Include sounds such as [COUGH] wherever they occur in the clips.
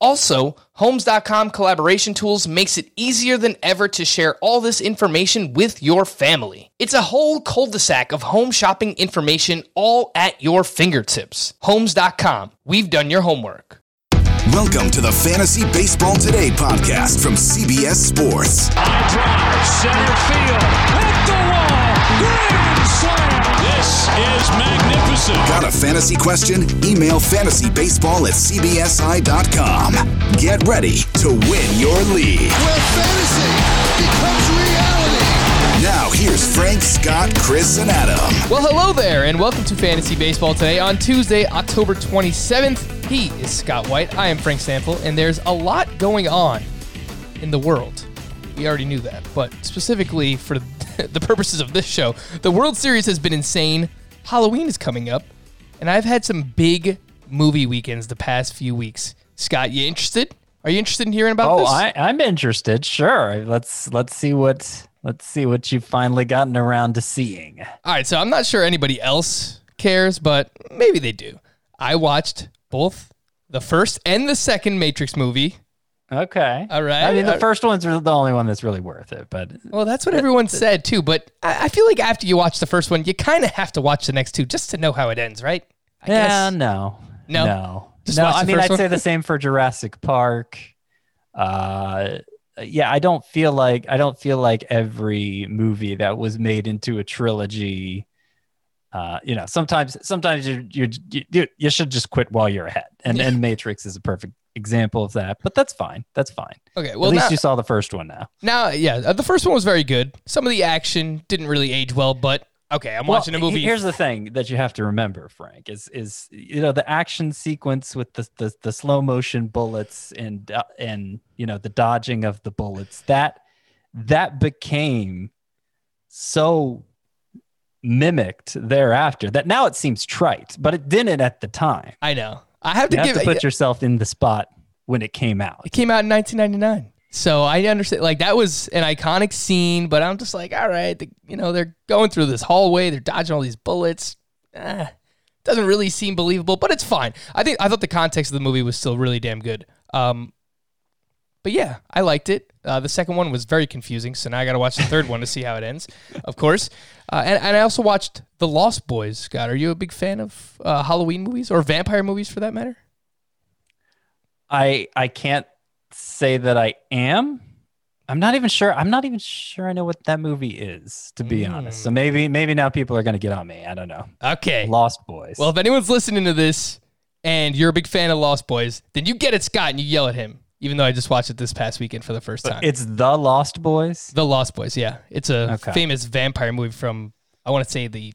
Also, Homes.com collaboration tools makes it easier than ever to share all this information with your family. It's a whole cul-de-sac of home shopping information all at your fingertips. Homes.com. We've done your homework. Welcome to the Fantasy Baseball Today podcast from CBS Sports. High drive, center field, hit the wall, grand slam. This is magnificent. Got a fantasy question? Email fantasybaseball at cbsi.com. Get ready to win your league. where fantasy becomes reality. Now, here's Frank, Scott, Chris, and Adam. Well, hello there, and welcome to Fantasy Baseball today on Tuesday, October 27th. He is Scott White. I am Frank Stampfl, and there's a lot going on in the world. We already knew that, but specifically for [LAUGHS] the purposes of this show, the World Series has been insane. Halloween is coming up, and I've had some big movie weekends the past few weeks. Scott, you interested? Are you interested in hearing about Oh, this? I, I'm interested. Sure. Let's let's see what let's see what you've finally gotten around to seeing. All right, so I'm not sure anybody else cares, but maybe they do. I watched both the first and the second Matrix movie. Okay. All right. I mean, the Uh, first one's the only one that's really worth it, but Well, that's what everyone said too, but I I feel like after you watch the first one, you kind of have to watch the next two just to know how it ends, right? I yeah, guess. no, No? no, Just no. I mean, I'd one? say the [LAUGHS] same for Jurassic Park. Uh, yeah, I don't feel like I don't feel like every movie that was made into a trilogy. Uh, you know, sometimes sometimes you you you you should just quit while you're ahead, and and Matrix is a perfect example of that. But that's fine. That's fine. Okay, well At least now, you saw the first one now. now, yeah, uh, the first one was very good. Some of the action didn't really age well, but okay, I'm watching a movie. Here's the thing that you have to remember, Frank, is is you know the action sequence with the the, the slow motion bullets and uh, and you know the dodging of the bullets that that became so mimicked thereafter that now it seems trite, but it didn't at the time. I know. I have to You have give to put yourself in the spot when it came out. It came out in 1999. So I understand, like that was an iconic scene, but I'm just like, all right, the, you know, they're going through this hallway, they're dodging all these bullets. Eh, doesn't really seem believable, but it's fine. I think I thought the context of the movie was still really damn good. Um, but yeah, I liked it. Uh, the second one was very confusing, so now I got to watch the third one to see how it ends, of course. Uh, and, and I also watched The Lost Boys. Scott, are you a big fan of uh, Halloween movies or vampire movies for that matter? I I can't say that I am. I'm not even sure. I'm not even sure I know what that movie is, to be honest. So maybe maybe now people are gonna get on me. I don't know. Okay. Lost Boys. Well, if anyone's listening to this and you're a big fan of Lost Boys, then you get it, Scott and you yell at him, even though I just watched it this past weekend for the first time. it's the Lost Boys. the Lost Boys, yeah. It's a Okay. famous vampire movie from, I want to say, the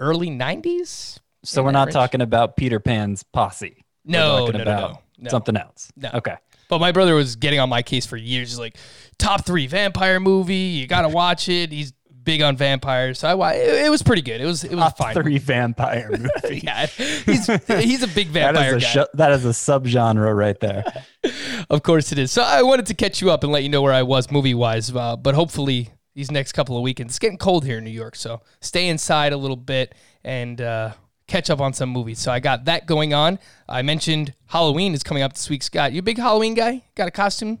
early 90s? So we're not range? talking about Peter Pan's posse. No, no, no, no, no. something else. No. Okay. But my brother was getting on my case for years. He's like, top three vampire movie. You got to watch it. He's big on vampires. So I, it, it was pretty good. It was, it was Top fine. three vampire [LAUGHS] movie. Yeah, he's, he's a big [LAUGHS] that vampire is a guy. sho- that is a subgenre right there. [LAUGHS] Of course it is. So I wanted to catch you up and let you know where I was movie wise. Uh, but hopefully these next couple of weekends, it's getting cold here in New York. So stay inside a little bit and uh, catch up on some movies. So I got that going on. I mentioned Halloween is coming up this week. Scott, you a big Halloween guy? Got a costume?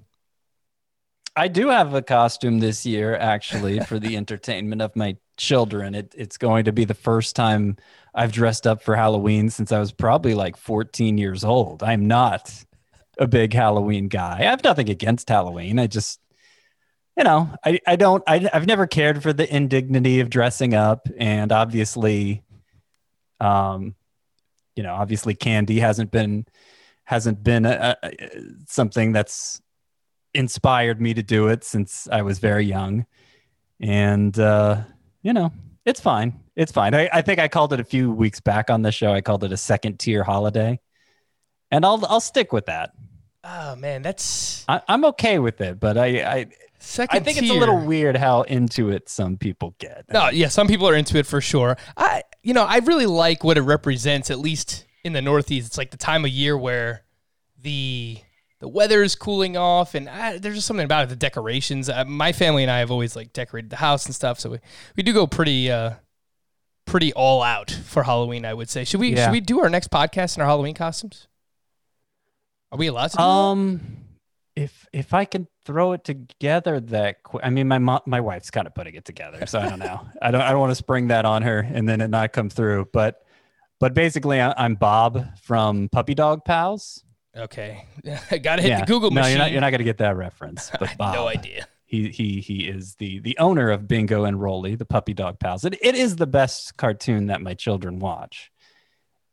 I do have a costume this year, actually, for the [LAUGHS] entertainment of my children. It, it's going to be the first time I've dressed up for Halloween since I was probably like 14 years old. I'm not a big Halloween guy. I have nothing against Halloween. I just, you know, I, I don't, I, I've never cared for the indignity of dressing up. And obviously, um, you know, obviously candy hasn't been, hasn't been a, a, something that's inspired me to do it since I was very young. And, uh, you know, it's fine. It's fine. I, I think I called it a few weeks back on the show. I called it a second tier holiday and I'll, I'll stick with that. Oh man, that's I, am okay with it, but I, I second. I think tier. it's a little weird how into it some people get. No, yeah, some people are into it for sure. I, you know, I really like what it represents. At least in the Northeast, it's like the time of year where the the weather is cooling off, and I, there's just something about it. The decorations. Uh, my family and I have always like decorated the house and stuff, so we, we do go pretty uh pretty all out for Halloween. I would say. Should we Yeah. should we do our next podcast in our Halloween costumes? Are we allowed to? Do that? Um, if if I can throw it together that quick, I mean, my mo- my wife's kind of putting it together, so I don't know. [LAUGHS] I don't I don't want to spring that on her and then it not come through. But but basically, I, I'm Bob from Puppy Dog Pals. Okay, [LAUGHS] I gotta hit the Google no, machine. you're not you're not gonna get that reference. [LAUGHS] But Bob, no idea. He he he is the the owner of Bingo and Rolly, the Puppy Dog Pals. It it is the best cartoon that my children watch,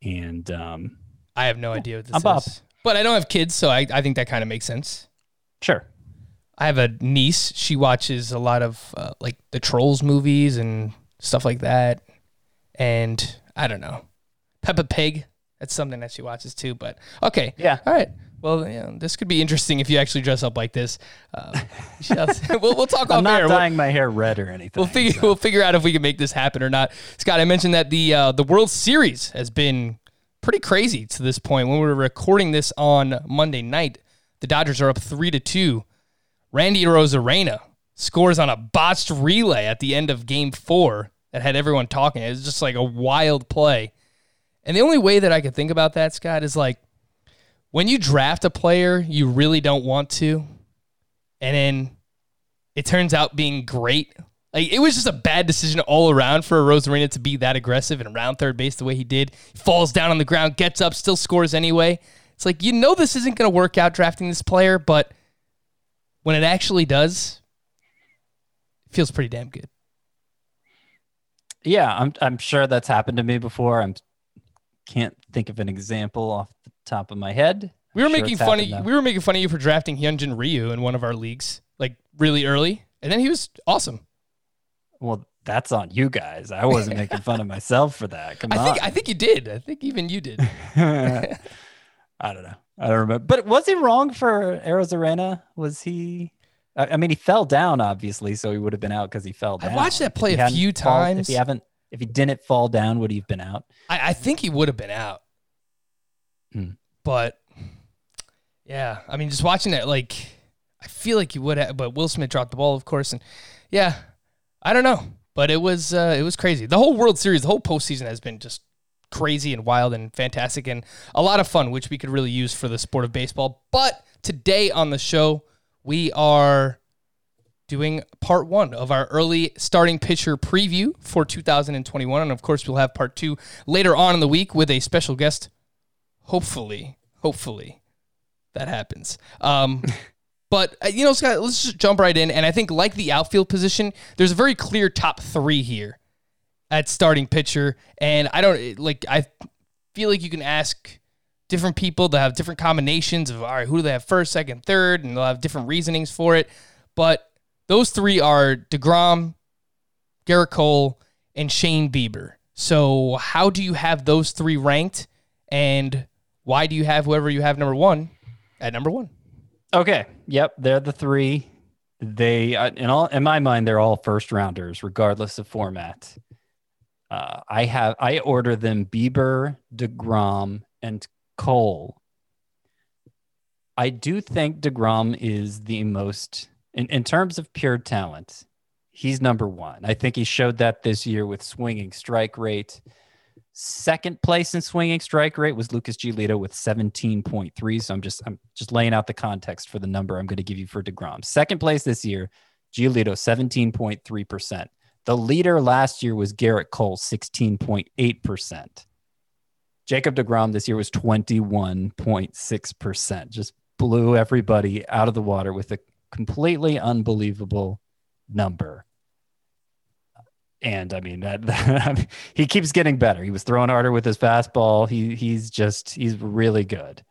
and um, I have no idea what this I'm Bob. is. But I don't have kids, so I, I think that kind of makes sense. sure. I have a niece. She watches a lot of uh, like the Trolls movies and stuff like that. And I don't know. Peppa Pig. That's something that she watches too. But okay. Yeah. All right. Well, yeah, this could be interesting if you actually dress up like this. [LAUGHS] Uh, [LAUGHS] we'll, we'll talk I'm not air. We'll- dyeing my hair red or anything. We'll figure so- we'll figure out if we can make this happen or not. Scott, I mentioned that the uh, the World Series has been pretty crazy to this point. When we were recording this on Monday night, the Dodgers are up three to two. Randy Arozarena scores on a botched relay at the end of Game Four that had everyone talking. It was just like a wild play. And the only way that I could think about that, Scott, is like when you draft a player you really don't want to, and then it turns out being great. Like it was just a bad decision all around for Arozarena to be that aggressive and around third base the way he did. He falls down on the ground, gets up, still scores anyway. It's like you know this isn't going to work out drafting this player, but when it actually does, it feels pretty damn good. Yeah, I'm I'm sure that's happened to me before. I'm can't think of an example off the top of my head. We were sure making it's fun of we were making fun of you for drafting Hyunjin Ryu in one of our leagues, like really early, and then he was awesome. Well, that's on you guys. I wasn't [LAUGHS] making fun of myself for that. Come I on. think I think you did. I think even you did. [LAUGHS] I don't know. I don't remember. But was he wrong for Arena? Was he? I I mean, he fell down obviously, so he would have been out because he fell down. I've watched that play If a few fall- times. If he haven't, if he didn't fall down, would he have been out? I, I think he would have been out. Hmm. But yeah, I mean, just watching that, like, I feel like he would have. But Will Smith dropped the ball, of course, and yeah, I don't know, but it was uh, it was crazy. The whole World Series, the whole postseason has been just crazy and wild and fantastic and a lot of fun, which we could really use for the sport of baseball. But today on the show, we are doing part one of our early starting pitcher preview for 2021. And of course, we'll have part two later on in the week with a special guest. Hopefully, hopefully that happens. Um, [LAUGHS] but, uh, you know, Scott, let's just jump right in. And I think, like the outfield position, there's a very clear top three here at starting pitcher. And I don't like, I feel like you can ask different people to have different combinations of, all right, who do they have first, second, third, and they'll have different reasonings for it. But those three are DeGrom, Gerrit Cole, and Shane Bieber. So, how do you have those three ranked? And why do you have whoever you have number one at number one? Okay. Yep. They're the three. They, uh, in all, in my mind, they're all first rounders, regardless of format. Uh, I have, I order them Bieber, Degrom, and Cole. I do think Degrom is the most, in, in terms of pure talent, he's number one. I think he showed that this year with swinging strike rate. Second place in swinging strike rate was Lucas Giolito with 17.3. So I'm just I'm just laying out the context for the number I'm going to give you for DeGrom. Second place this year, Giolito 17.3%. The leader last year was Gerrit Cole 16.8%. Jacob DeGrom this year was 21.6%. Just blew everybody out of the water with a completely unbelievable number. And I mean that, [LAUGHS] that he keeps getting better. He was throwing harder with his fastball. He he's just he's really good.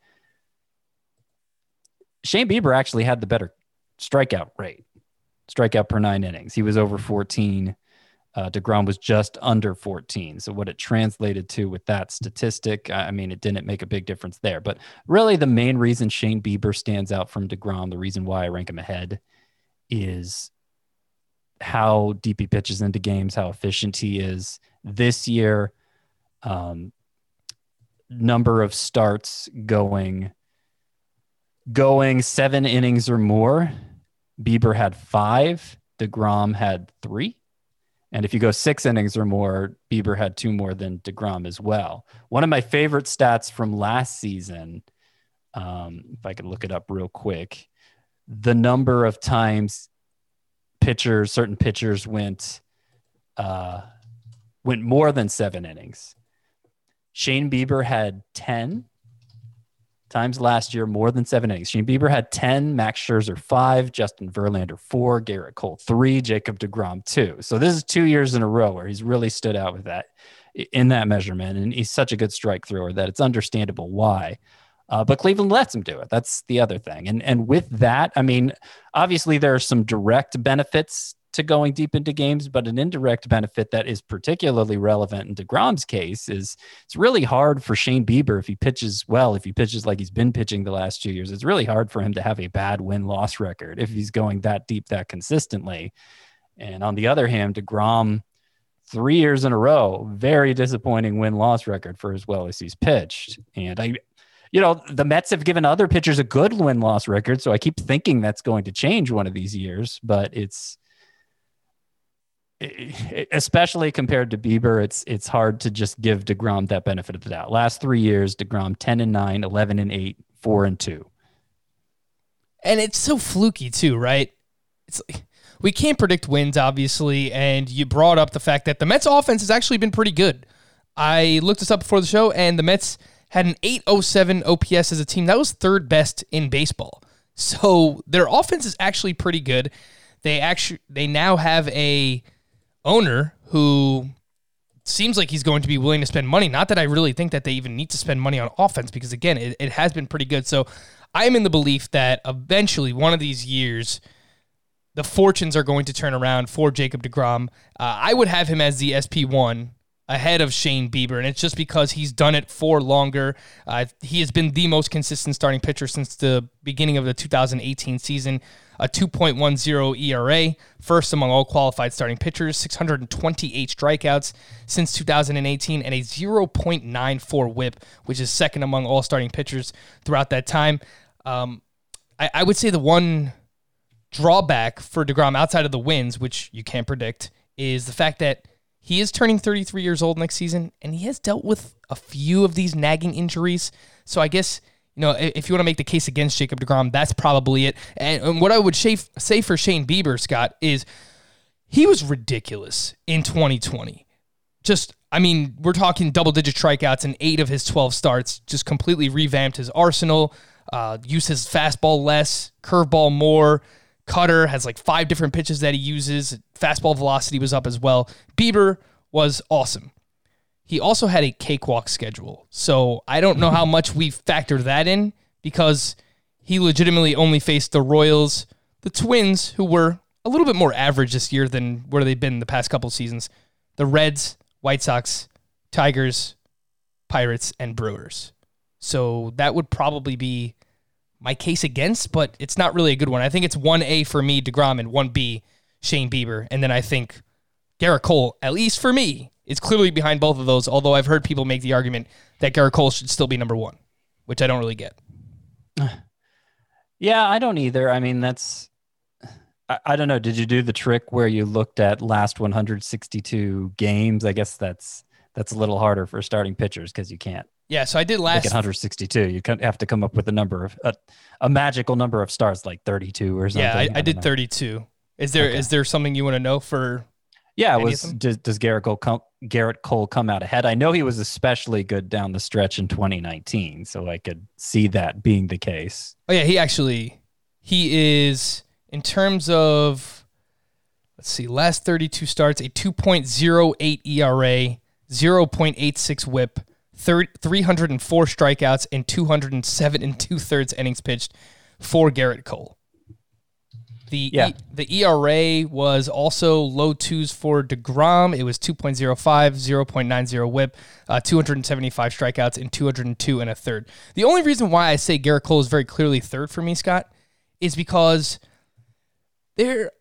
Shane Bieber actually had the better strikeout rate, strikeout per nine innings. He was over 14. Uh, DeGrom was just under 14. So, what it translated to with that statistic, I mean, it didn't make a big difference there. But really, the main reason Shane Bieber stands out from DeGrom, the reason why I rank him ahead, is how deep he pitches into games, how efficient he is. This year, um, number of starts going going seven innings or more. Bieber had five. DeGrom had three. And if you go six innings or more, Bieber had two more than DeGrom as well. One of my favorite stats from last season, um, if I could look it up real quick, the number of times pitchers, certain pitchers went uh, went more than seven innings. Shane Bieber had 10 times last year, more than seven innings. Shane Bieber had 10, Max Scherzer five, Justin Verlander four, Gerrit Cole three, Jacob DeGrom two. So this is two years in a row where he's really stood out with that in that measurement. And he's such a good strike thrower that it's understandable why. Uh, but Cleveland lets him do it. That's the other thing. And and with that, I mean, obviously there are some direct benefits to going deep into games, but an indirect benefit that is particularly relevant in DeGrom's case is it's really hard for Shane Bieber if he pitches well, if he pitches like he's been pitching the last two years. It's really hard for him to have a bad win loss record if he's going that deep that consistently. And on the other hand, DeGrom, three years in a row, very disappointing win loss record for as well as he's pitched. And I, you know, the Mets have given other pitchers a good win loss record. So I keep thinking that's going to change one of these years, but it's, especially compared to Bieber, it's it's hard to just give DeGrom that benefit of the doubt. Last three years, DeGrom 10 and 9, 11 and 8, 4 and 2. And it's so fluky too, right? It's like we can't predict wins, obviously, and you brought up the fact that the Mets offense has actually been pretty good. I looked this up before the show, and the Mets had an 807 OPS as a team. That was third best in baseball. So their offense is actually pretty good. They actually they now have a owner who seems like he's going to be willing to spend money. Not that I really think that they even need to spend money on offense because, again, it, it has been pretty good. So I'm in the belief that eventually, one of these years, the fortunes are going to turn around for Jacob DeGrom. Uh, I would have him as the SP1 ahead of Shane Bieber, and it's just because he's done it for longer. Uh, he has been the most consistent starting pitcher since the beginning of the 2018 season a 2.10 ERA, first among all qualified starting pitchers, 628 strikeouts since 2018, and a 0.94 whip, which is second among all starting pitchers throughout that time. Um, I, I would say the one drawback for DeGrom outside of the wins, which you can't predict, is the fact that he is turning 33 years old next season, and he has dealt with a few of these nagging injuries. So I guess you know, if you want to make the case against Jacob DeGrom, that's probably it. And, what I would say for Shane Bieber, Scott, is he was ridiculous in 2020. Just, I mean, we're talking double digit strikeouts in eight of his 12 starts, just completely revamped his arsenal, uh, used his fastball less, curveball more. Cutter has like five different pitches that he uses. Fastball velocity was up as well. Bieber was awesome. He also had a cakewalk schedule. So I don't know how much we factor that in because he legitimately only faced the Royals, the Twins, who were a little bit more average this year than where they've been the past couple seasons, the Reds, White Sox, Tigers, Pirates, and Brewers. So that would probably be my case against, but it's not really a good one. I think it's 1A for me, DeGrom, and 1B, Shane Bieber. And then I think Gerrit Cole, at least for me, is clearly behind both of those. Although I've heard people make the argument that Gerrit Cole should still be number one, which I don't really get. [SIGHS] Yeah, I don't either. I mean, that's I, I, don't know. Did you do the trick where you looked at last 162 games? I guess that's that's a little harder for starting pitchers because you can't. Yeah, so I did last 162. You have to come up with a number of a, a magical number of stars, like 32 or something. Yeah, I, I, I did know. 32. Is there okay. is there something you want to know for yeah, was does, does Gerrit Cole come Gerrit Cole come out ahead? I know he was especially good down the stretch in 2019, so I could see that being the case. Oh yeah, he actually he is in terms of let's see, last 32 starts, a 2.08 ERA, 0.86 WHIP, 304 strikeouts, and 207 and two thirds innings pitched for Gerrit Cole. The Yeah. e, the ERA was also low twos for DeGrom. It was 2.05, 0.90 whip, uh, 275 strikeouts, and 202 and a third. The only reason why I say Gerrit Cole is very clearly third for me, Scott, is because there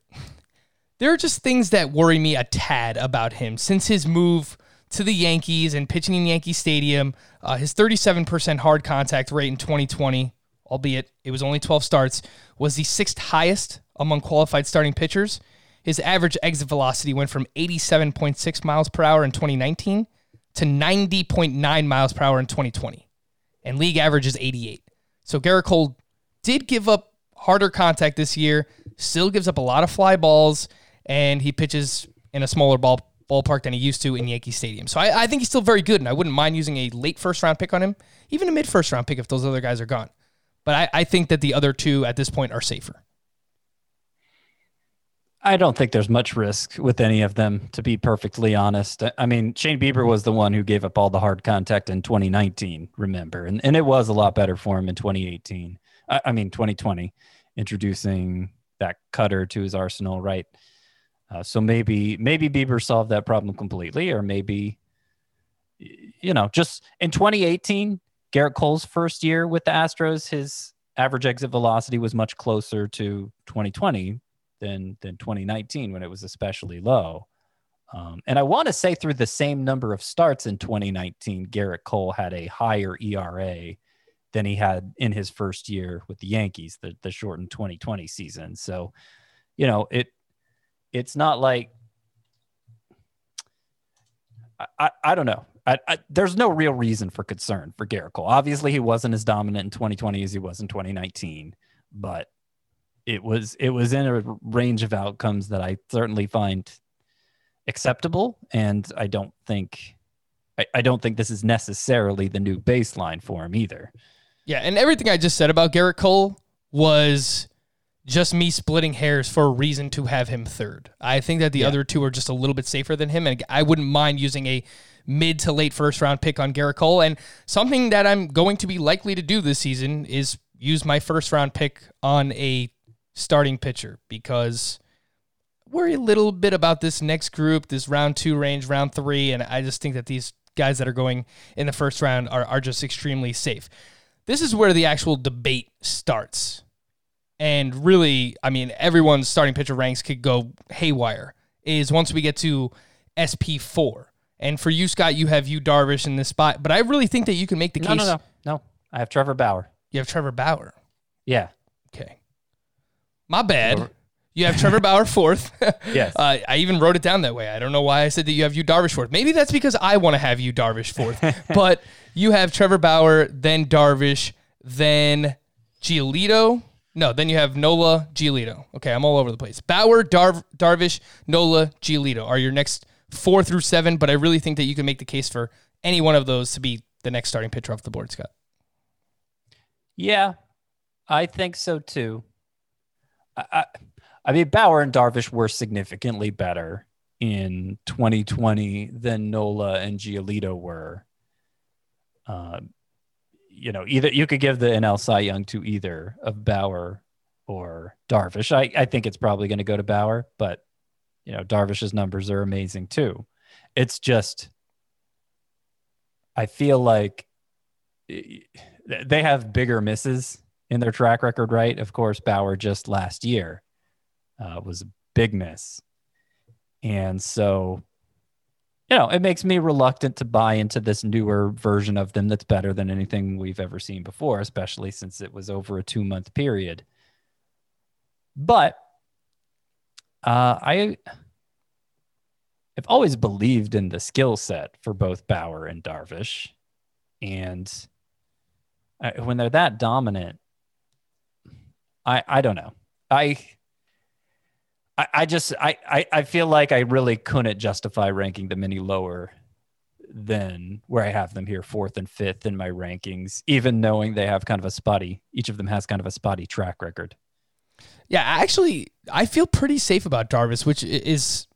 there are just things that worry me a tad about him since his move to the Yankees and pitching in Yankee Stadium. Uh, his 37% hard contact rate in 2020, albeit it was only 12 starts, was the sixth highest among qualified starting pitchers. His average exit velocity went from 87.6 miles per hour in 2019 to 90.9 miles per hour in 2020, and league average is 88. So Gerrit Cole did give up harder contact this year, still gives up a lot of fly balls, and he pitches in a smaller ball ballpark than he used to in Yankee Stadium. So I, I think he's still very good, and I wouldn't mind using a late first round pick on him, even a mid first round pick if those other guys are gone. But I, I think that the other two at this point are safer. I don't think there's much risk with any of them, to be perfectly honest. I mean, Shane Bieber was the one who gave up all the hard contact in 2019, remember? And, and it was a lot better for him in 2018. I, I mean, 2020, introducing that cutter to his arsenal, right? Uh, so maybe maybe Bieber solved that problem completely, or maybe, you know, just in 2018, Gerrit Cole's first year with the Astros, his average exit velocity was much closer to 2020 than than 2019 when it was especially low. Um, and I want to say through the same number of starts in 2019, Gerrit Cole had a higher ERA than he had in his first year with the Yankees, the the shortened 2020 season. So, you know, it it's not like I, I, I don't know. I, I, there's no real reason for concern for Gerrit Cole. Obviously, he wasn't as dominant in 2020 as he was in 2019, but it was it was in a range of outcomes that I certainly find acceptable, and I don't think I, I don't think this is necessarily the new baseline for him either. Yeah, and everything I just said about Gerrit Cole was just me splitting hairs for a reason to have him third. I think that the Yeah. other two are just a little bit safer than him, and I wouldn't mind using a mid to late first round pick on Gerrit Cole. And something that I'm going to be likely to do this season is use my first round pick on a starting pitcher because worry a little bit about this next group, this round two range, round three, and I just think that these guys that are going in the first round are, are just extremely safe. This is where the actual debate starts. And really, I mean, everyone's starting pitcher ranks could go haywire. Is once we get to SP4. And for you, Scott, you have Yu Darvish in this spot. But I really think that you can make the No, case. no, no, no. I have Trevor Bauer. You have Trevor Bauer. Yeah, Okay. My bad. You have Trevor [LAUGHS] Bauer fourth. [LAUGHS] Yes. Uh, I even wrote it down that way. I don't know why I said that you have Yu Darvish fourth. Maybe that's because I want to have Yu Darvish fourth. [LAUGHS] but you have Trevor Bauer, then Darvish, then Giolito. No, then you have Nola, Giolito. Okay, I'm all over the place. Bauer, Dar- Darvish, Nola, Giolito are your next four through seven. But I really think that you can make the case for any one of those to be the next starting pitcher off the board, Scott. Yeah, I think so too. I, I, I mean, Bauer and Darvish were significantly better in 2020 than Nola and Giolito were. Uh, you know, either you could give the NL Cy Young to either of Bauer or Darvish. I, I think it's probably going to go to Bauer, but you know, Darvish's numbers are amazing too. It's just, I feel like they have bigger misses in their track record, right? Of course, Bauer just last year uh, was a big miss. And so, you know, it makes me reluctant to buy into this newer version of them that's better than anything we've ever seen before, especially since it was over a two month period. But uh, I. I've always believed in the skill set for both Bauer and Darvish. And I, when they're that dominant, I I don't know. I I, I just I, I I feel like I really couldn't justify ranking them any lower than where I have them here, fourth and fifth in my rankings, even knowing they have kind of a spotty. Each of them has kind of a spotty track record. Yeah, actually, I feel pretty safe about Darvish, which is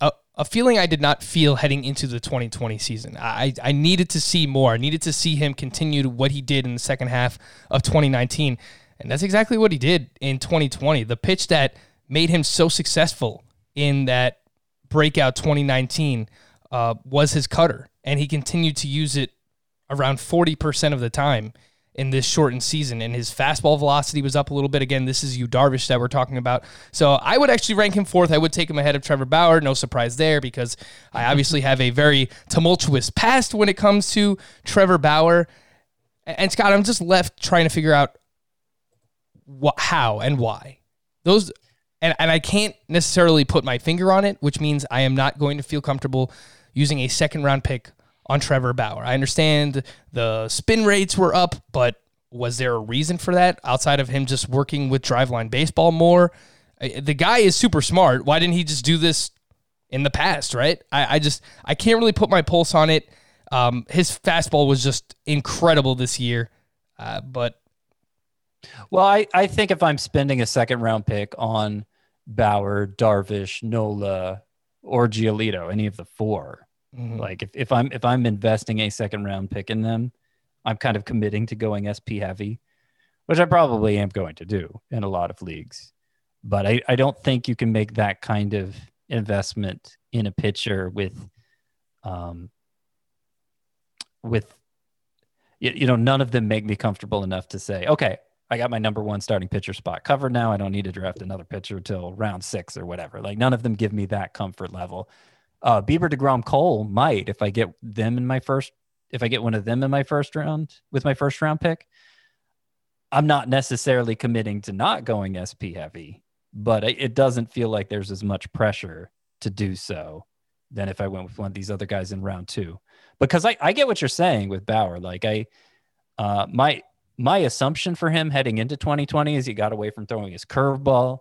a, a feeling I did not feel heading into the 2020 season. I, I needed to see more. I needed to see him continue to what he did in the second half of 2019. And that's exactly what he did in 2020. The pitch that made him so successful in that breakout 2019 uh, was his cutter. And he continued to use it around 40% of the time in this shortened season, and his fastball velocity was up a little bit. Again, this is Yu Darvish that we're talking about. So I would actually rank him fourth. I would take him ahead of Trevor Bauer. No surprise there because I obviously have a very tumultuous past when it comes to Trevor Bauer. And Scott, I'm just left trying to figure out what, how and why. Those and, and I can't necessarily put my finger on it, which means I am not going to feel comfortable using a second round pick on Trevor Bauer. I understand the spin rates were up, but was there a reason for that outside of him just working with driveline baseball more? The guy is super smart. Why didn't he just do this in the past, right? I, I just I can't really put my pulse on it. Um, his fastball was just incredible this year, uh, but well, I, I think if I'm spending a second round pick on Bauer, Darvish, Nola, or Giolito, any of the 4 mm-hmm. like if, if I'm if I'm investing a second round pick in them, I'm kind of committing to going SP heavy, which I probably am going to do in a lot of leagues. But I, I don't think you can make that kind of investment in a pitcher with um with you, you know none of them make me comfortable enough to say okay I got my number one starting pitcher spot covered now. I don't need to draft another pitcher till round six or whatever. Like none of them give me that comfort level. Uh, Bieber Degrom Cole might if I get them in my first if I get one of them in my first round with my first round pick. I'm not necessarily committing to not going SP heavy, but it doesn't feel like there's as much pressure to do so than if I went with one of these other guys in round two. Because I, I get what you're saying with Bauer. Like I uh my my assumption for him heading into 2020 is he got away from throwing his curveball.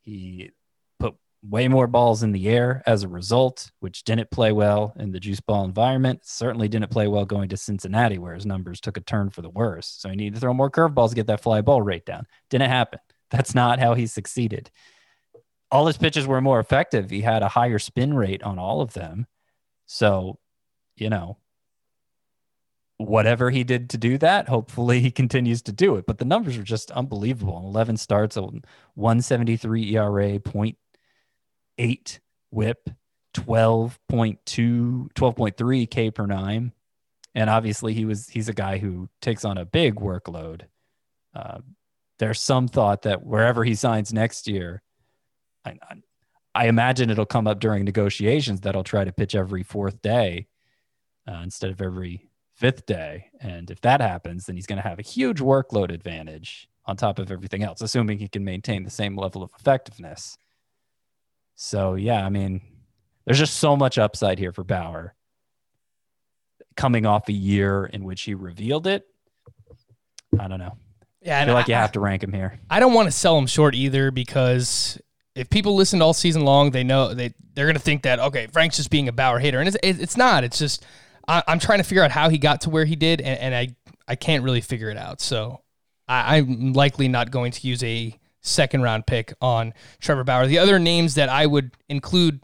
He put way more balls in the air as a result, which didn't play well in the juice ball environment. Certainly didn't play well going to Cincinnati, where his numbers took a turn for the worse. So he needed to throw more curveballs to get that fly ball rate down. Didn't happen. [LAUGHS] That's not how he succeeded. All his pitches were more effective. He had a higher spin rate on all of them. So, you know, whatever he did to do that, hopefully he [LAUGHS] continues to do it. But the numbers are just unbelievable. 11 starts, a 173 ERA, 0.8 whip, 12.2, 12.3 K per nine. And obviously he was, he's a guy who takes on a big workload. Uh, there's some thought that wherever he signs next year, I, I imagine it'll come up during negotiations that I'll try to pitch every fourth day uh, instead of every fifth day. And if that happens, then he's going to have a huge workload advantage on top of everything else, assuming he can maintain the same level of effectiveness. So, yeah, I mean, there's just so much upside here for Bauer coming off a year in which he revealed it. I don't know. Yeah, I feel like you have to rank him here. I don't want to sell him short either because if people listened all season long, they know they they're gonna think that okay, Frank's just being a Bauer hater, and it's it's not. It's just I, am trying to figure out how he got to where he did, and, and I I can't really figure it out. So I, I'm likely not going to use a second round pick on Trevor Bauer. The other names that I would include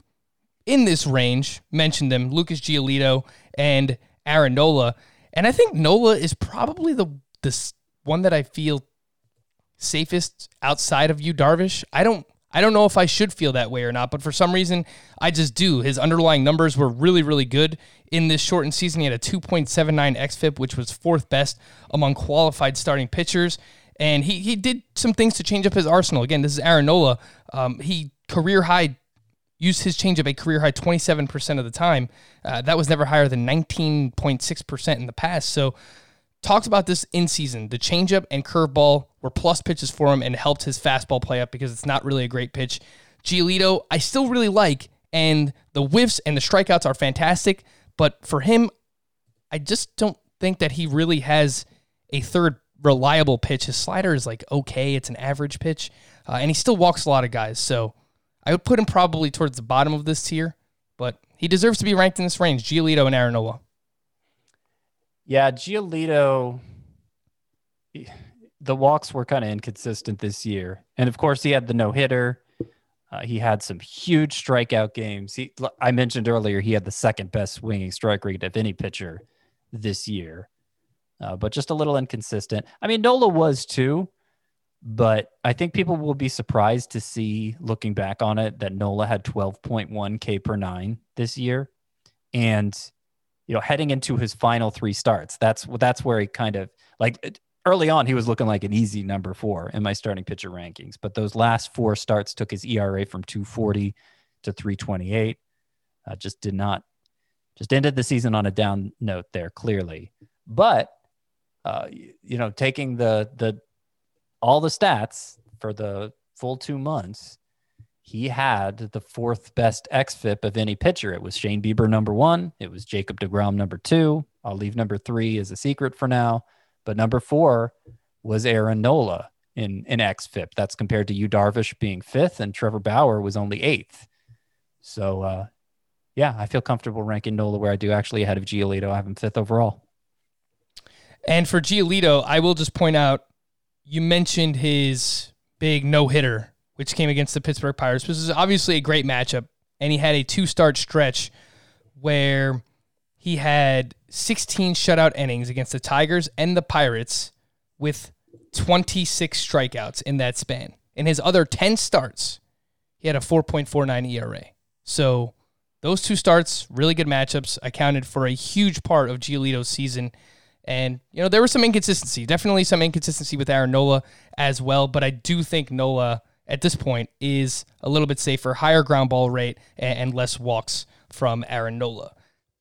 in this range, mentioned them Lucas Giolito and Aaron Nola. And I think Nola is probably the this one that I feel safest outside of Yu Darvish. I don't I don't know if I should feel that way or not, but for some reason, I just do. His underlying numbers were really, really good in this shortened season. He had a 2.79 XFIP, which was fourth best among qualified starting pitchers. And he, he did some things to change up his arsenal. Again, this is Aaron Nola. Um, he career high used his changeup a career high 27% of the time. Uh, that was never higher than 19.6% in the past. So talked about this in season. The changeup and curveball were plus pitches for him and helped his fastball play up because it's not really a great pitch. Giolito, I still really like, and the whiffs and the strikeouts are fantastic. But for him, I just don't think that he really has a third reliable pitch. His slider is like okay, it's an average pitch, uh, and he still walks a lot of guys. So I would put him probably towards the bottom of this tier, but he deserves to be ranked in this range. Giolito and Aaron. Yeah, Giolito the walks were kind of inconsistent this year, and of course he had the no hitter. Uh, he had some huge strikeout games. He, I mentioned earlier, he had the second best swinging strike rate of any pitcher this year, uh, but just a little inconsistent. I mean, Nola was too, but I think people will be surprised to see, looking back on it, that Nola had 12.1 K per nine this year, and you know, heading into his final three starts, that's that's where he kind of like early on he was looking like an easy number four in my starting pitcher rankings. But those last four starts took his ERA from 240 to 328. Uh, just did not, just ended the season on a down note there, clearly. But uh, you know, taking the the all the stats for the full two months, he had the fourth best xFIP of any pitcher. It was Shane Bieber number one. It was Jacob DeGrom number two. I'll leave number three as a secret for now. But number four was Aaron Nola in, in xFIP. That's compared to Yu Darvish being fifth and Trevor Bauer was only eighth. So, uh, yeah, I feel comfortable ranking Nola where I do actually ahead of Giolito. I have him fifth overall. And for Giolito, I will just point out you mentioned his big no hitter, which came against the Pittsburgh Pirates. This is obviously a great matchup. And he had a two start stretch where he had 16 shutout innings against the Tigers and the Pirates with 26 strikeouts in that span. In his other 10 starts, he had a 4.49 ERA. So those two starts, really good matchups, accounted for a huge part of Giolito's season. And, you know, there was some inconsistency, definitely some inconsistency with Aaron Nola as well. But I do think Nola at this point is a little bit safer, higher ground ball rate, and less walks from Aaron Nola.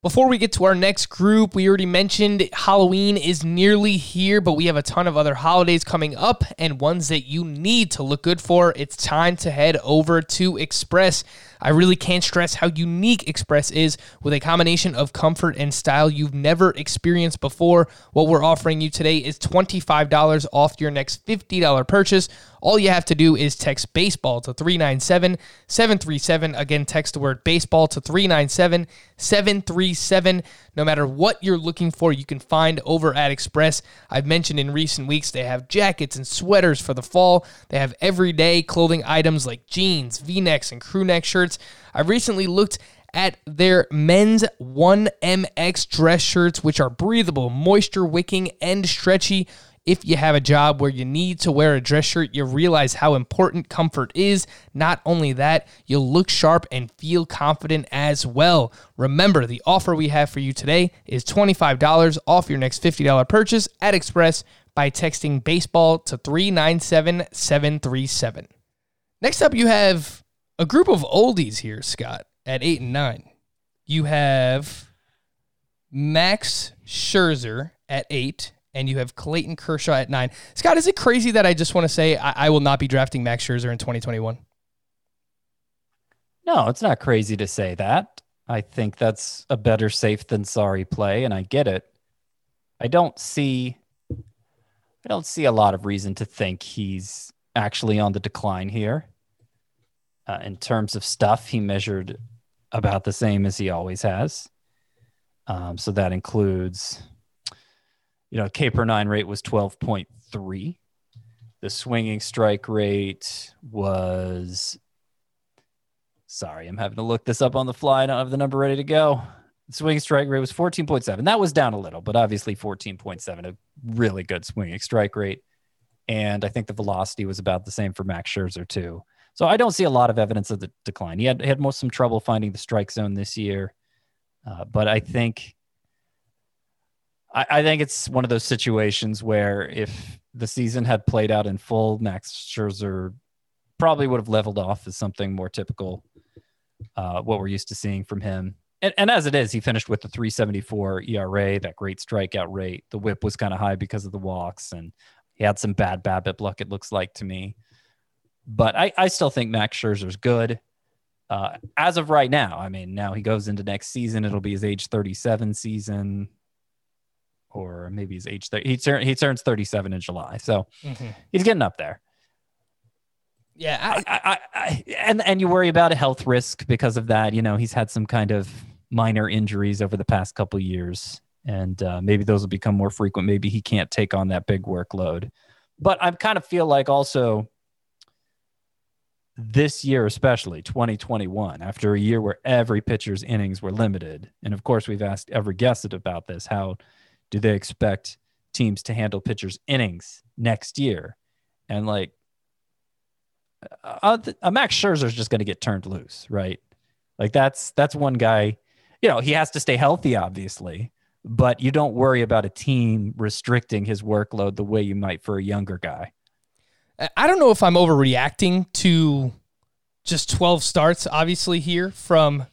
Before we get to our next group, we already mentioned Halloween is nearly here, but we have a ton of other holidays coming up and ones that you need to look good for. It's time to head over to Express. I really can't stress how unique Express is with a combination of comfort and style you've never experienced before. What we're offering you today is $25 off your next $50 purchase. All you have to do is text baseball to 397 737. Again, text the word baseball to 397 737. No matter what you're looking for, you can find over at Express. I've mentioned in recent weeks they have jackets and sweaters for the fall. They have everyday clothing items like jeans, v necks, and crew neck shirts. I recently looked at their men's 1MX dress shirts, which are breathable, moisture wicking, and stretchy if you have a job where you need to wear a dress shirt, you realize how important comfort is. Not only that, you'll look sharp and feel confident as well. Remember, the offer we have for you today is $25 off your next $50 purchase at Express by texting baseball to 397 737. Next up, you have a group of oldies here, Scott, at 8 and 9. You have Max Scherzer at 8 and you have Clayton Kershaw at nine. Scott, is it crazy that I just want to say I, I will not be drafting Max Scherzer in 2021? No, it's not crazy to say that. I think that's a better safe than sorry play, and I get it. I don't see I don't see a lot of reason to think he's actually on the decline here. Uh, in terms of stuff, he measured about the same as he always has. Um, so that includes you know, K per nine rate was 12.3. The swinging strike rate was, sorry, I'm having to look this up on the fly. I don't have the number ready to go. The swinging strike rate was 14.7. That was down a little, but obviously 14.7, a really good swinging strike rate. And I think the velocity was about the same for Max Scherzer, too. So I don't see a lot of evidence of the decline. He had, had most some trouble finding the strike zone this year. Uh, but I think I, I think it's one of those situations where if the season had played out in full, Max Scherzer probably would have leveled off as something more typical, uh, what we're used to seeing from him. And, and, as it is, he finished with the 374 ERA, that great strikeout rate. The whip was kind of high because of the walks, and he had some bad BABIP luck, it looks like to me. But I, I still think Max Scherzer's good. Uh, as of right now, I mean, now he goes into next season. It'll be his age 37 season or maybe he's age 30. He, he turns 37 in July. So mm-hmm. he's getting up there. Yeah. I, I, I, I, and, and you worry about a health risk because of that. You know, he's had some kind of minor injuries over the past couple years, and uh, maybe those will become more frequent. Maybe he can't take on that big workload. but I kind of feel like also this year, especially 2021, after a year where every pitcher's innings were limited, and of course we've asked every guest about this, how do they expect teams to handle pitchers' innings next year? And like uh, uh, a, a uh, Max Scherzer is just going to get turned loose, right? Like that's that's one guy. You know, he has to stay healthy, obviously, but you don't worry about a team restricting his workload the way you might for a younger guy. I don't know if I'm overreacting to just 12 starts, obviously, here from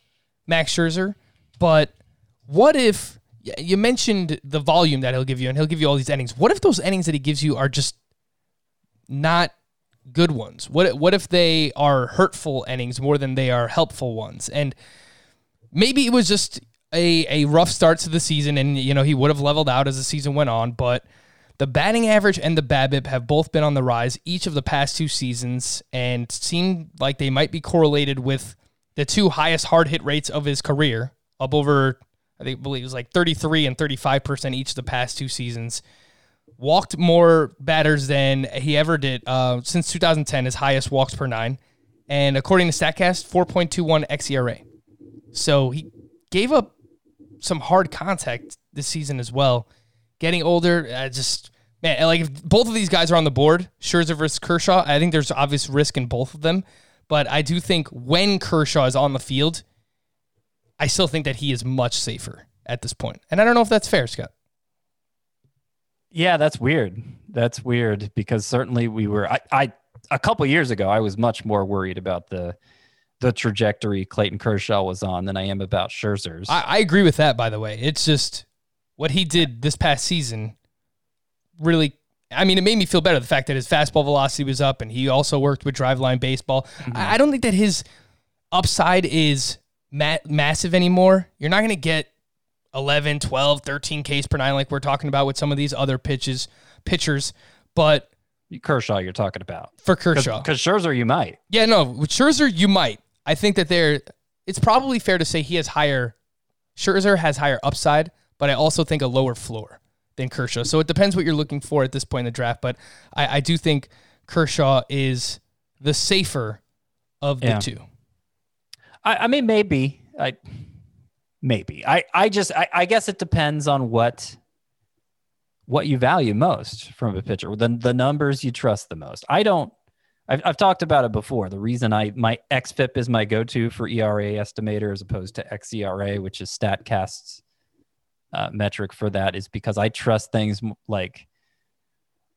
Max Scherzer, but what if you mentioned the volume that he'll give you and he'll give you all these innings? What if those innings that he gives you are just not good ones? What what if they are hurtful innings more than they are helpful ones? And maybe it was just a a rough start to the season, and you know he would have leveled out as the season went on. But the batting average and the BABIP have both been on the rise each of the past two seasons, and seem like they might be correlated with the two highest hard hit rates of his career, up over I think believe it was like 33 and 35 percent each of the past two seasons walked more batters than he ever did uh, since 2010, his highest walks per nine. And according to StatCast, 4.21 xERA. So he gave up some hard contact this season as well. Getting older, I just man, like if both of these guys are on the board, Scherzer versus Kershaw, I think there's obvious risk in both of them. But I do think when Kershaw is on the field, I still think that he is much safer at this point. And I don't know if that's fair, Scott. Yeah, that's weird. That's weird because certainly we were. I, I a couple years ago, I was much more worried about the the trajectory Clayton Kershaw was on than I am about Scherzer's. I, I agree with that. By the way, it's just what he did this past season. Really, I mean, it made me feel better. The fact that his fastball velocity was up, and he also worked with driveline baseball. Mm-hmm. I, don't think that his upside is ma- massive anymore. You're not going to get 11, 12, 13 Ks per nine, like we're talking about with some of these other pitches, pitchers. But Kershaw, you're talking about for Kershaw, because Scherzer, you might. Yeah, no, with Scherzer, you might. I think that there, it's probably fair to say he has higher. Scherzer has higher upside, but I also think a lower floor than Kershaw. So it depends what you're looking for at this point in the draft. But I, I do think Kershaw is the safer of the yeah. two. I, I mean, maybe I maybe i i just I, I, guess it depends on what what you value most from a pitcher the, the numbers you trust the most i don't I've, I've talked about it before the reason i my xfip is my go-to for era estimator as opposed to xera which is statcast's uh, metric for that is because i trust things like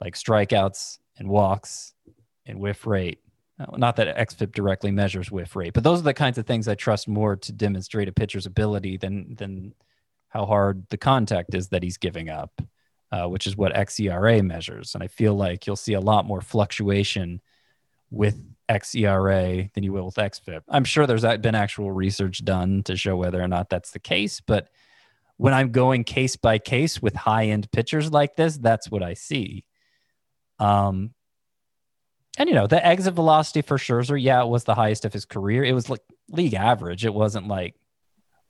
like strikeouts and walks and whiff rate not that xFIP directly measures whiff rate, but those are the kinds of things I trust more to demonstrate a pitcher's ability than than how hard the contact is that he's giving up, uh, which is what xERA measures. And I feel like you'll see a lot more fluctuation with xERA than you will with xFIP. I'm sure there's been actual research done to show whether or not that's the case, but when I'm going case by case with high end pitchers like this, that's what I see. Um, and you know, the exit velocity for Scherzer, yeah, it was the highest of his career. It was like league average. It wasn't like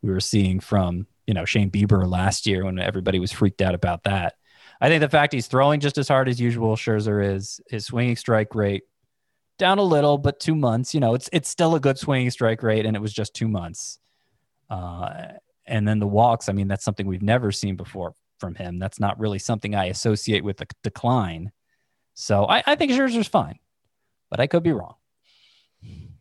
we were seeing from, you know, Shane Bieber last year when everybody was freaked out about that. I think the fact he's throwing just as hard as usual, Scherzer is his swinging strike rate down a little, but two months, you know, it's it's still a good swinging strike rate, and it was just two months. Uh, and then the walks, I mean, that's something we've never seen before from him. That's not really something I associate with the decline. So I, I think Scherzer's fine but I could be wrong.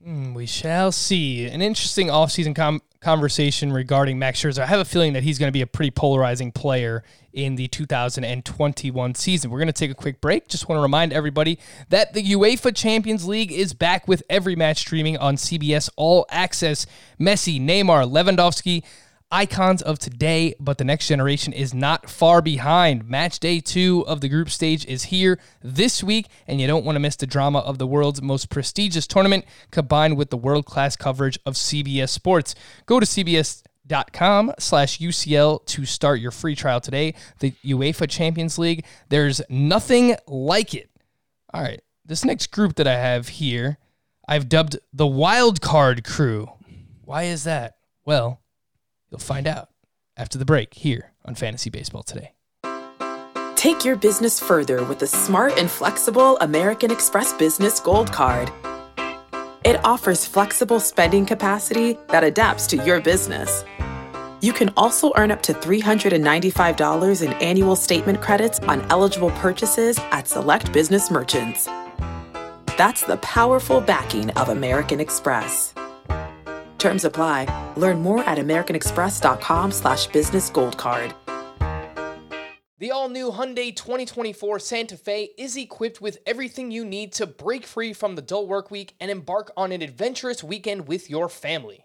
Mm, we shall see. An interesting offseason com- conversation regarding Max Scherzer. I have a feeling that he's going to be a pretty polarizing player in the 2021 season. We're going to take a quick break. Just want to remind everybody that the UEFA Champions League is back with every match streaming on CBS All Access. Messi, Neymar, Lewandowski, icons of today, but the next generation is not far behind. Match day two of the group stage is here this week, and you don't want to miss the drama of the world's most prestigious tournament combined with the world class coverage of CBS Sports. Go to CBS.com slash UCL to start your free trial today. The UEFA Champions League, there's nothing like it. All right, this next group that I have here, I've dubbed the Wild Card Crew. Why is that? Well, You'll find out after the break here on Fantasy Baseball Today. Take your business further with the smart and flexible American Express Business Gold Card. It offers flexible spending capacity that adapts to your business. You can also earn up to $395 in annual statement credits on eligible purchases at select business merchants. That's the powerful backing of American Express. Terms apply. Learn more at americanexpress.com slash business gold card. The all-new Hyundai 2024 Santa Fe is equipped with everything you need to break free from the dull work week and embark on an adventurous weekend with your family.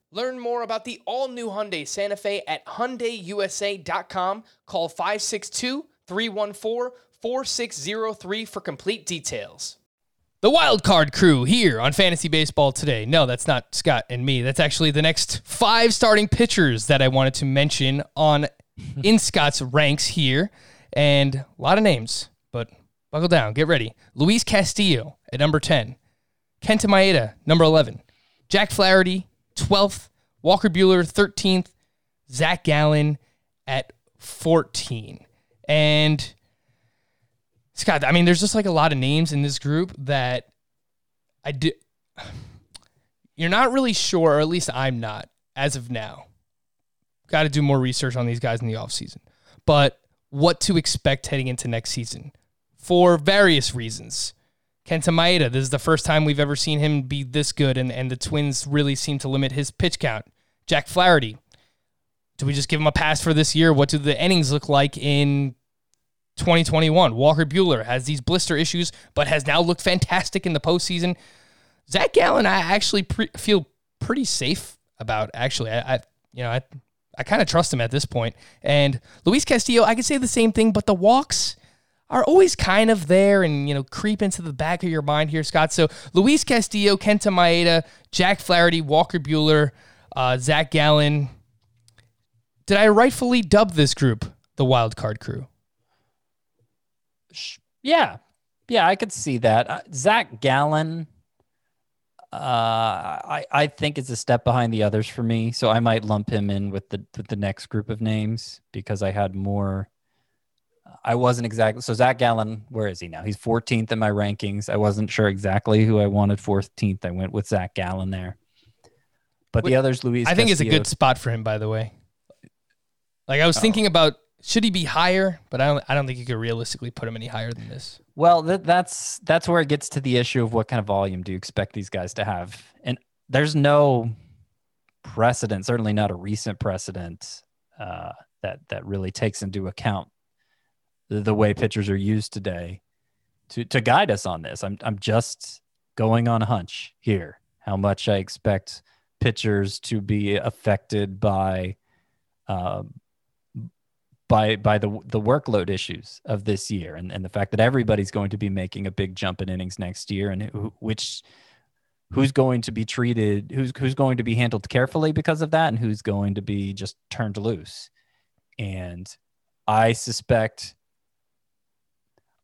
Learn more about the all-new Hyundai Santa Fe at hyundaiusa.com. Call 562-314-4603 for complete details. The wild card crew here on Fantasy Baseball today. No, that's not Scott and me. That's actually the next five starting pitchers that I wanted to mention on [LAUGHS] in Scott's ranks here. And a lot of names, but buckle down, get ready. Luis Castillo at number 10. Kenta Maeda, number 11. Jack Flaherty, 12th, Walker Buehler 13th, Zach Gallen at 14. And Scott, I mean, there's just like a lot of names in this group that I do. You're not really sure, or at least I'm not as of now. Got to do more research on these guys in the offseason. But what to expect heading into next season for various reasons. Kenta Maeda, this is the first time we've ever seen him be this good, and, and the Twins really seem to limit his pitch count. Jack Flaherty, do we just give him a pass for this year? What do the innings look like in 2021? Walker Buehler has these blister issues, but has now looked fantastic in the postseason. Zach Gallen, I actually pre- feel pretty safe about. Actually, I, I you know, I, I kind of trust him at this point. And Luis Castillo, I could say the same thing, but the walks are always kind of there and you know creep into the back of your mind here, Scott. So Luis Castillo, Kenta Maeda, Jack Flaherty, Walker Buehler, uh, Zach Gallen. Did I rightfully dub this group the wild card crew? Yeah, yeah, I could see that. Uh, Zach Gallen, uh, I I think is a step behind the others for me, so I might lump him in with the with the next group of names because I had more. I wasn't exactly so Zach Gallen. Where is he now? He's 14th in my rankings. I wasn't sure exactly who I wanted 14th. I went with Zach Gallen there. But the others, Luis. I think it's a good spot for him, by the way. Like I was thinking about should he be higher, but I don't. I don't think you could realistically put him any higher than this. Well, that, that's that's where it gets to the issue of what kind of volume do you expect these guys to have, and there's no precedent, certainly not a recent precedent uh, that that really takes into account the, way pitchers are used today to to guide us on this. I'm I'm just going on a hunch here. How much I expect pitchers to be affected by. Uh, by by the the workload issues of this year and, and the fact that everybody's going to be making a big jump in innings next year and who, which who's going to be treated who's who's going to be handled carefully because of that and who's going to be just turned loose and i suspect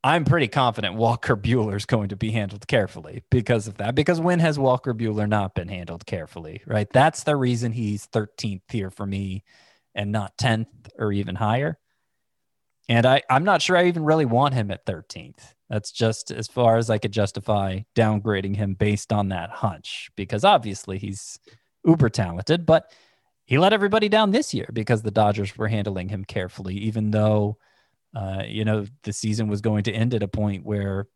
i'm pretty confident walker buehler is going to be handled carefully because of that because when has walker buehler not been handled carefully right that's the reason he's 13th here for me and not 10th or even higher. And I, I'm not sure I even really want him at 13th. That's just as far as I could justify downgrading him based on that hunch, because obviously he's uber talented, but he let everybody down this year because the Dodgers were handling him carefully, even though, uh, you know, the season was going to end at a point where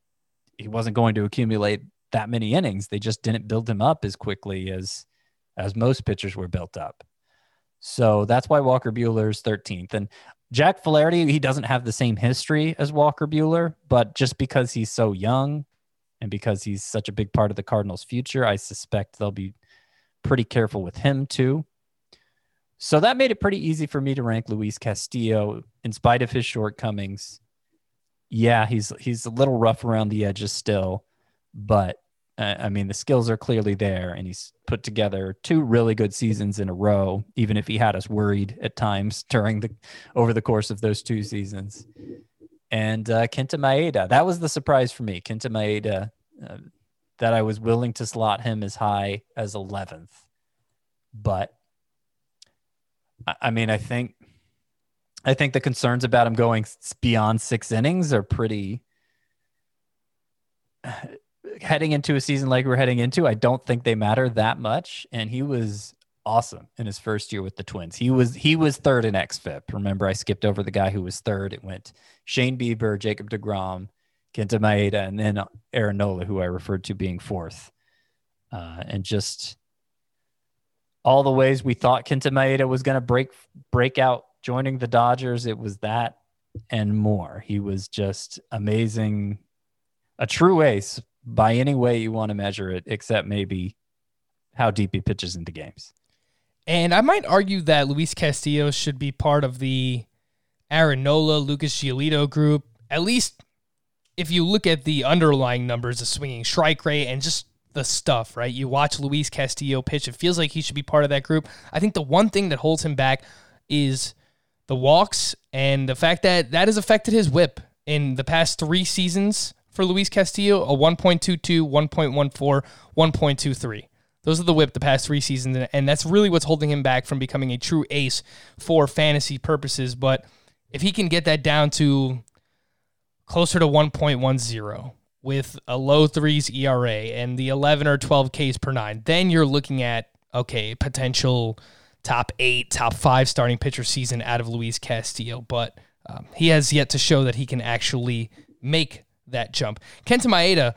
he wasn't going to accumulate that many innings. They just didn't build him up as quickly as as most pitchers were built up. So that's why Walker Buehler's 13th. And Jack Flaherty, he doesn't have the same history as Walker Buehler, but just because he's so young and because he's such a big part of the Cardinals' future, I suspect they'll be pretty careful with him too. So that made it pretty easy for me to rank Luis Castillo in spite of his shortcomings yeah, he's he's a little rough around the edges still, but uh, I mean the skills are clearly there, and he's put together two really good seasons in a row. Even if he had us worried at times [LAUGHS] during the over the course of those two seasons. And uh, Kenta Maeda, that was the surprise for me. Kenta Maeda, uh, that I was willing to slot him as high as 11th, but I, mean, I think I think the concerns about him going beyond six innings are pretty. [SIGHS] Heading into a season like we're heading into, I don't think they matter that much. And he was awesome in his first year with the Twins. He was he was third in xFIP. Remember, I skipped over the guy who was third. It went Shane Bieber, Jacob Degrom, Kenta Maeda, and then Aaron Nola, who I referred to being fourth. Uh, and just all the ways we thought Kenta Maeda was going to break break out joining the Dodgers. It was that and more. He was just amazing, a true ace by any way you want to measure it, except maybe how deep he pitches into games. And I might argue that Luis Castillo should be part of the Aaron Nola, Lucas Giolito group. At least if you look at the underlying numbers, the swinging strike rate, and just the stuff, right? You watch Luis Castillo pitch, it feels like he should be part of that group. I think the one thing that holds him back is the walks and the fact that that has affected his whip in the past three seasons for Luis Castillo a 1.22, 1.14, 1.23. Those are the whip the past three seasons, and that's really what's holding him back from becoming a true ace for fantasy purposes. But if he can get that down to closer to 1.10 with a low threes ERA and the 11 or 12 Ks per nine, then you're looking at, okay, potential top eight, top five starting pitcher season out of Luis Castillo. But um, he has yet to show that he can actually make that jump. Kenta Maeda,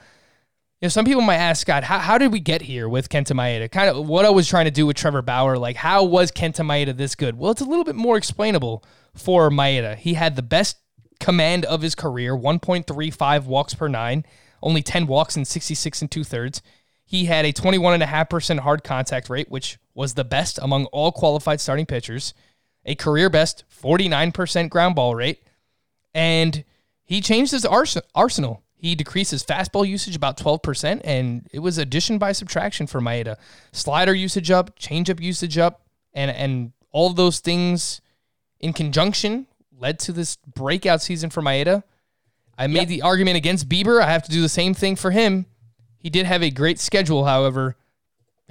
you know, some people might ask, Scott, how, how did we get here with Kenta Maeda? Kind of what I was trying to do with Trevor Bauer. Like, how was Kenta Maeda this good? Well, it's a little bit more explainable for Maeda. He had the best command of his career 1.35 walks per nine only 10 walks in 66 and two thirds. He had a 21.5% hard contact rate, which was the best among all qualified starting pitchers, a career best 49% ground ball rate, and he changed his arsenal. He decreased his fastball usage about 12%, and it was addition by subtraction for Maeda. Slider usage up, changeup usage up, and, and all those things in conjunction led to this breakout season for Maeda. I made yep. the argument against Bieber. I have to do the same thing for him. He did have a great schedule, however.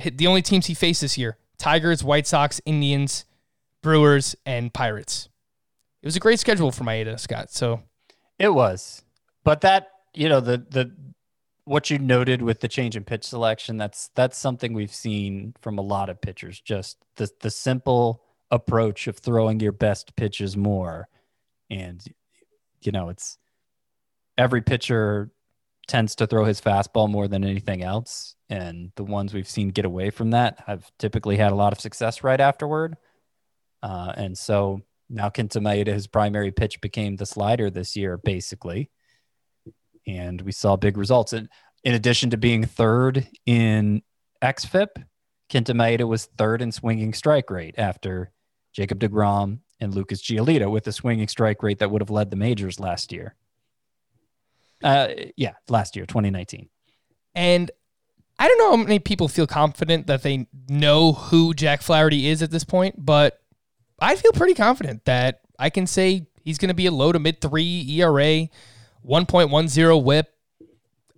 The only teams he faced this year Tigers, White Sox, Indians, Brewers, and Pirates. It was a great schedule for Maeda, Scott. So it was. But that, you know, the the what you noted with the change in pitch selection, that's that's something we've seen from a lot of pitchers. Just the the simple approach of throwing your best pitches more. And you know, it's every pitcher tends to throw his fastball more than anything else. And the ones we've seen get away from that have typically had a lot of success right afterward. Uh, and so now Kenta his primary pitch became the slider this year, basically. And we saw big results. And in addition to being third in XFIP, Kenta Maeda was third in swinging strike rate after Jacob DeGrom and Lucas Giolito with a swinging strike rate that would have led the majors last year. Uh, yeah, last year, 2019. And I don't know how many people feel confident that they know who Jack Flaherty is at this point, but I feel pretty confident that I can say he's going to be a low to mid three ERA, 1.10 whip,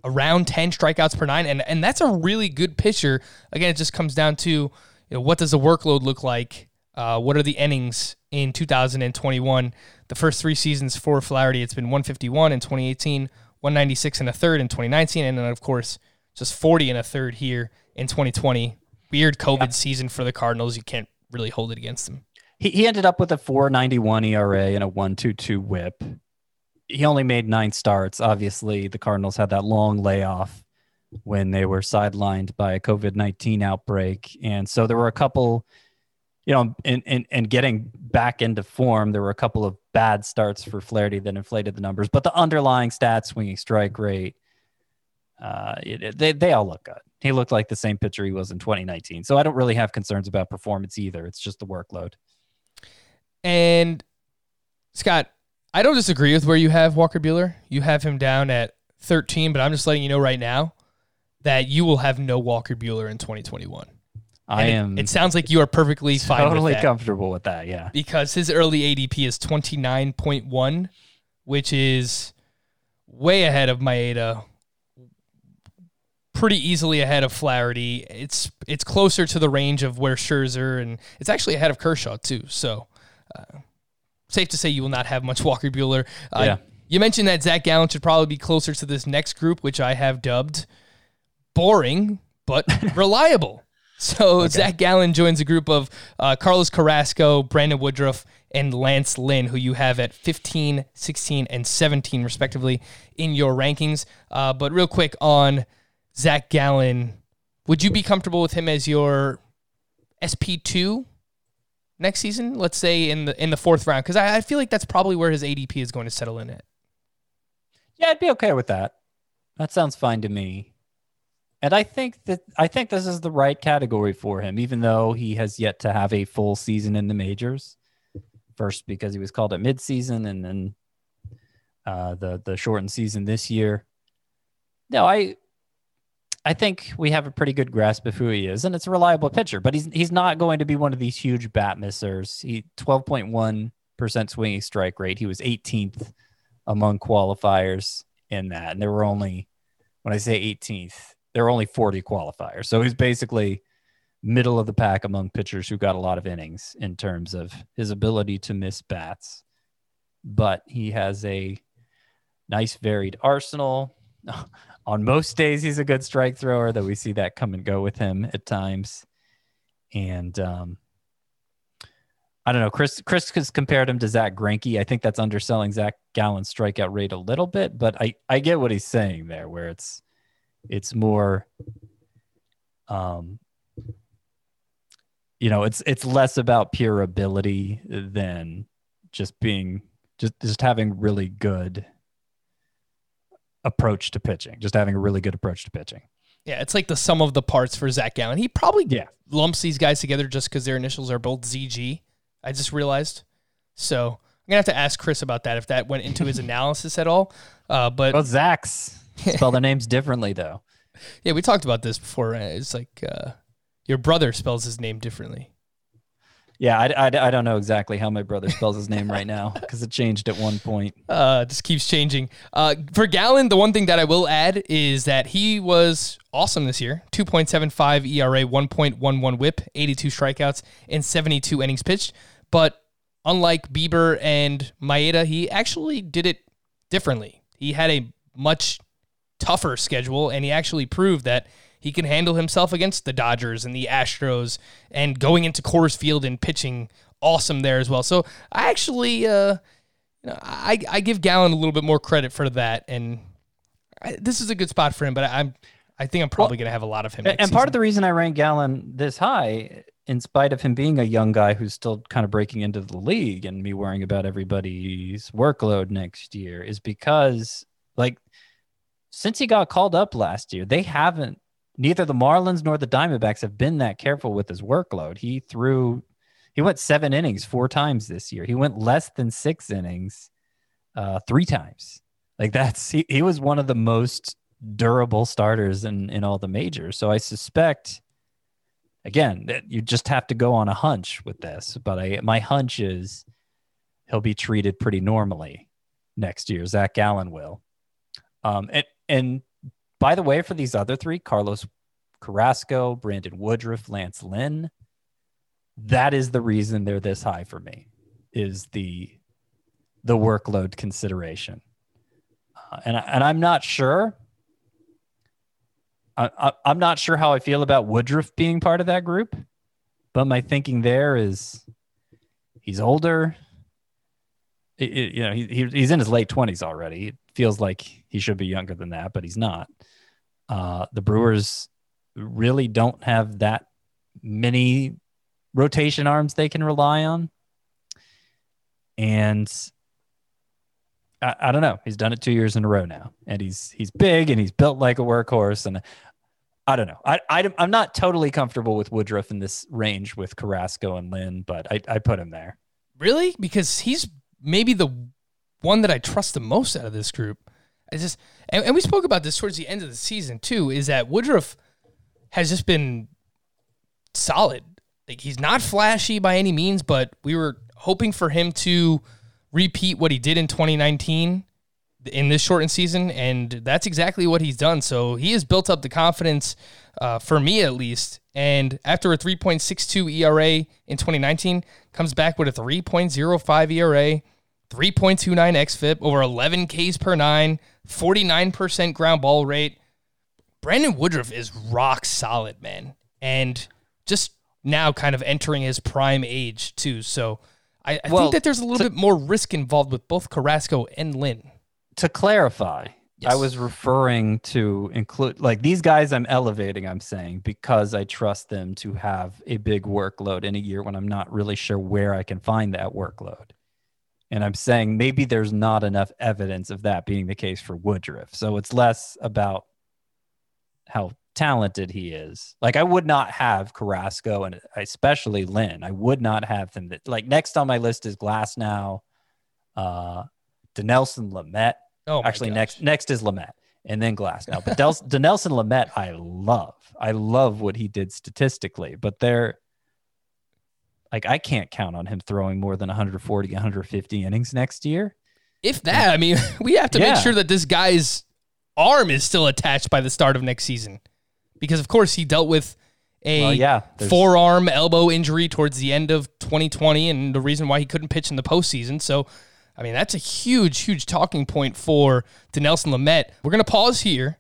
around 10 strikeouts per nine. And, and that's a really good pitcher. Again, it just comes down to you know, what does the workload look like? Uh, what are the innings in 2021? The first three seasons for Flaherty, it's been 151 in 2018, 196 and a third in 2019, and then of course just 40 and a third here in 2020. Weird COVID yeah. season for the Cardinals. You can't really hold it against them. He, he ended up with a 491 ERA and a 122 whip. He only made nine starts. Obviously, the Cardinals had that long layoff when they were sidelined by a COVID 19 outbreak. And so there were a couple you know, and in, in getting back into form, there were a couple of bad starts for Flaherty that inflated the numbers, but the underlying stats, swinging strike rate, uh, it, they, they all look good. He looked like the same pitcher he was in 2019. So I don't really have concerns about performance either. It's just the workload. And Scott, I don't disagree with where you have Walker Buehler. You have him down at 13, but I'm just letting you know right now that you will have no Walker Buehler in 2021. I And it- am It, sounds like you are perfectly [LAUGHS] fine totally with that comfortable with that. Yeah. because his early ADP is 29.1, which is way ahead of Maeda, pretty easily ahead of Flaherty. It's it's closer to the range of where Scherzer and it's actually ahead of Kershaw too. So uh, safe to say you will not have much [LAUGHS] Walker Buehler. Uh, Yeah. You mentioned that Zach Gallen should probably be closer to this next group, which I have dubbed boring but [LAUGHS] reliable. So [LAUGHS] Zach Gallen joins a group of uh, Carlos Carrasco, Brandon Woodruff, and Lance Lynn, who you have at 15, 16, and 17, respectively, in your rankings. Uh, but real quick on Zach Gallen, would you be comfortable with him as your SP2 next season? Let's say in the in the fourth round, because I, I feel like that's probably where his ADP is going to settle in at. Yeah, I'd be okay with that. That sounds fine to me. And I think that I think this is the right category for him, even though he has yet to have a full season in the majors. First, because he was called at midseason, and then uh, the the shortened season this year. No, I I think we have a pretty good grasp of who he is, and it's a reliable pitcher. But he's he's not going to be one of these huge bat missers. He twelve point one percent swinging strike rate. He was 18th among qualifiers in that. And there were only, when I say 18th, there are only 40 qualifiers. So he's basically middle of the pack among pitchers who got a lot of innings in terms of his ability to miss bats. But he has a nice varied arsenal. [LAUGHS] On most days, he's a good strike thrower, though we see that come and go with him at times. And um, I don't know. Chris Chris has compared him to Zack Greinke. I think that's underselling Zach Gallen's strikeout rate a little bit, but I I get what he's saying there, where it's it's more, um, you know, it's it's less about pure ability than just being just just having really good approach to pitching, just having a really good approach to pitching. Yeah, it's like the sum of the parts for Zach Gallen. He probably Yeah. lumps these guys together just because their initials are both ZG. I just realized. So I'm gonna have to ask Chris about that if that went into his [LAUGHS] analysis at all. Uh, but Well, Zach's spell their names differently though. [LAUGHS] yeah, we talked about this before. It's like uh, your brother spells his name differently. Yeah, I, I, I don't know exactly how my brother spells his name right now because it changed at one point. Uh, just keeps changing. Uh, for Gallen, the one thing that I will add is that he was awesome this year. 2.75 ERA, 1.11 WHIP, 82 strikeouts, and 72 innings pitched. But unlike Bieber and Maeda, he actually did it differently. He had a much tougher schedule, and he actually proved that he can handle himself against the Dodgers and the Astros, and going into Coors Field and pitching awesome there as well. So I actually, uh, you know, I I give Gallen a little bit more credit for that, and I, this is a good spot for him. But I, I'm I think I'm probably going to have a lot of him. And, and part of the reason I rank Gallen this high, in spite of him being a young guy who's still kind of breaking into the league and me worrying about everybody's workload next year, is because like since he got called up last year, they haven't neither the Marlins nor the Diamondbacks have been that careful with his workload. He threw he went seven innings four times this year. He went less than six innings uh, three times. Like that's he, he was one of the most durable starters in in all the majors. So I suspect again that you just have to go on a hunch with this. But I my hunch is he'll be treated pretty normally next year. Zach Gallen will. Um, and and by the way, for these other three, Carlos Carrasco, Brandon Woodruff, Lance Lynn, that is the reason they're this high for me. Is the the workload consideration, uh, and I, and I'm not sure. I, I, I'm not sure how I feel about Woodruff being part of that group, but my thinking there is he's older. It- it- you know, he, he, he's in his late 20s already. It feels like he should be younger than that, but he's not. Uh, the Brewers really don't have that many rotation arms they can rely on. And I, I don't know. He's done it two years in a row now, and he's he's big and he's built like a workhorse. And I don't know. I, I I'm not totally comfortable with Woodruff in this range with Carrasco and Lynn, but I, I put him there. Really? Because he's maybe the one that I trust the most out of this group. I just and, and we spoke about this towards the end of the season too. Is that Woodruff has just been solid. Like he's not flashy by any means, but we were hoping for him to repeat what he did in 2019 in this shortened season, and that's exactly what he's done. So he has built up the confidence, uh, for me at least. And after a 3.62 ERA in 2019, comes back with a 3.05 ERA, 3.29 xFIP, over 11 Ks per nine, 49% ground ball rate. Brandon Woodruff is rock solid, man, and just now kind of entering his prime age too. So I, I Well, think that there's a little to- bit more risk involved with both Carrasco and Lynn. to clarify, Yes. I was referring to include like these guys I'm elevating, I'm saying, because I trust them to have a big workload in a year when I'm not really sure where I can find that workload. And I'm saying maybe there's not enough evidence of that being the case for Woodruff. So it's less about how talented he is. Like I would not have Carrasco and especially Lynn. I would not have them that like next on my list is Glasnow, uh Dinelson Lamet. Oh, Actually, gosh. next next is Lamet, and then Glass. Now, but [LAUGHS] Del- Dinelson Lamet, I love. I love what he did statistically, but they're like I can't count on him throwing more than 140, 150 innings next year. If that, I mean, [LAUGHS] we have to Yeah. make sure that this guy's arm is still attached by the start of next season, because of course he dealt with a Well, yeah, forearm elbow injury towards the end of 2020, and the reason why he couldn't pitch in the postseason. So, I mean, that's a huge, huge talking point for Dinelson Lamet. We're gonna pause here,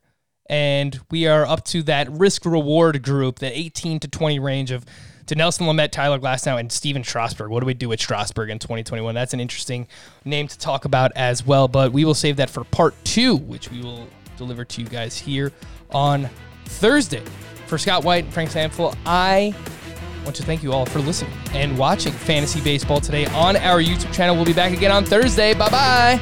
and we are up to that risk reward group, the 18 to 20 range of. Dinelson Lamet, Tyler Glasnow, and Stephen Strasburg. What do we do with Strasburg in 2021? That's an interesting name to talk about as well, but we will save that for part two, which we will deliver to you guys here on Thursday. For Scott White and Frank Stampfl, I want to thank you all for listening and watching Fantasy Baseball today on our YouTube channel. We'll be back again on Thursday. Bye bye.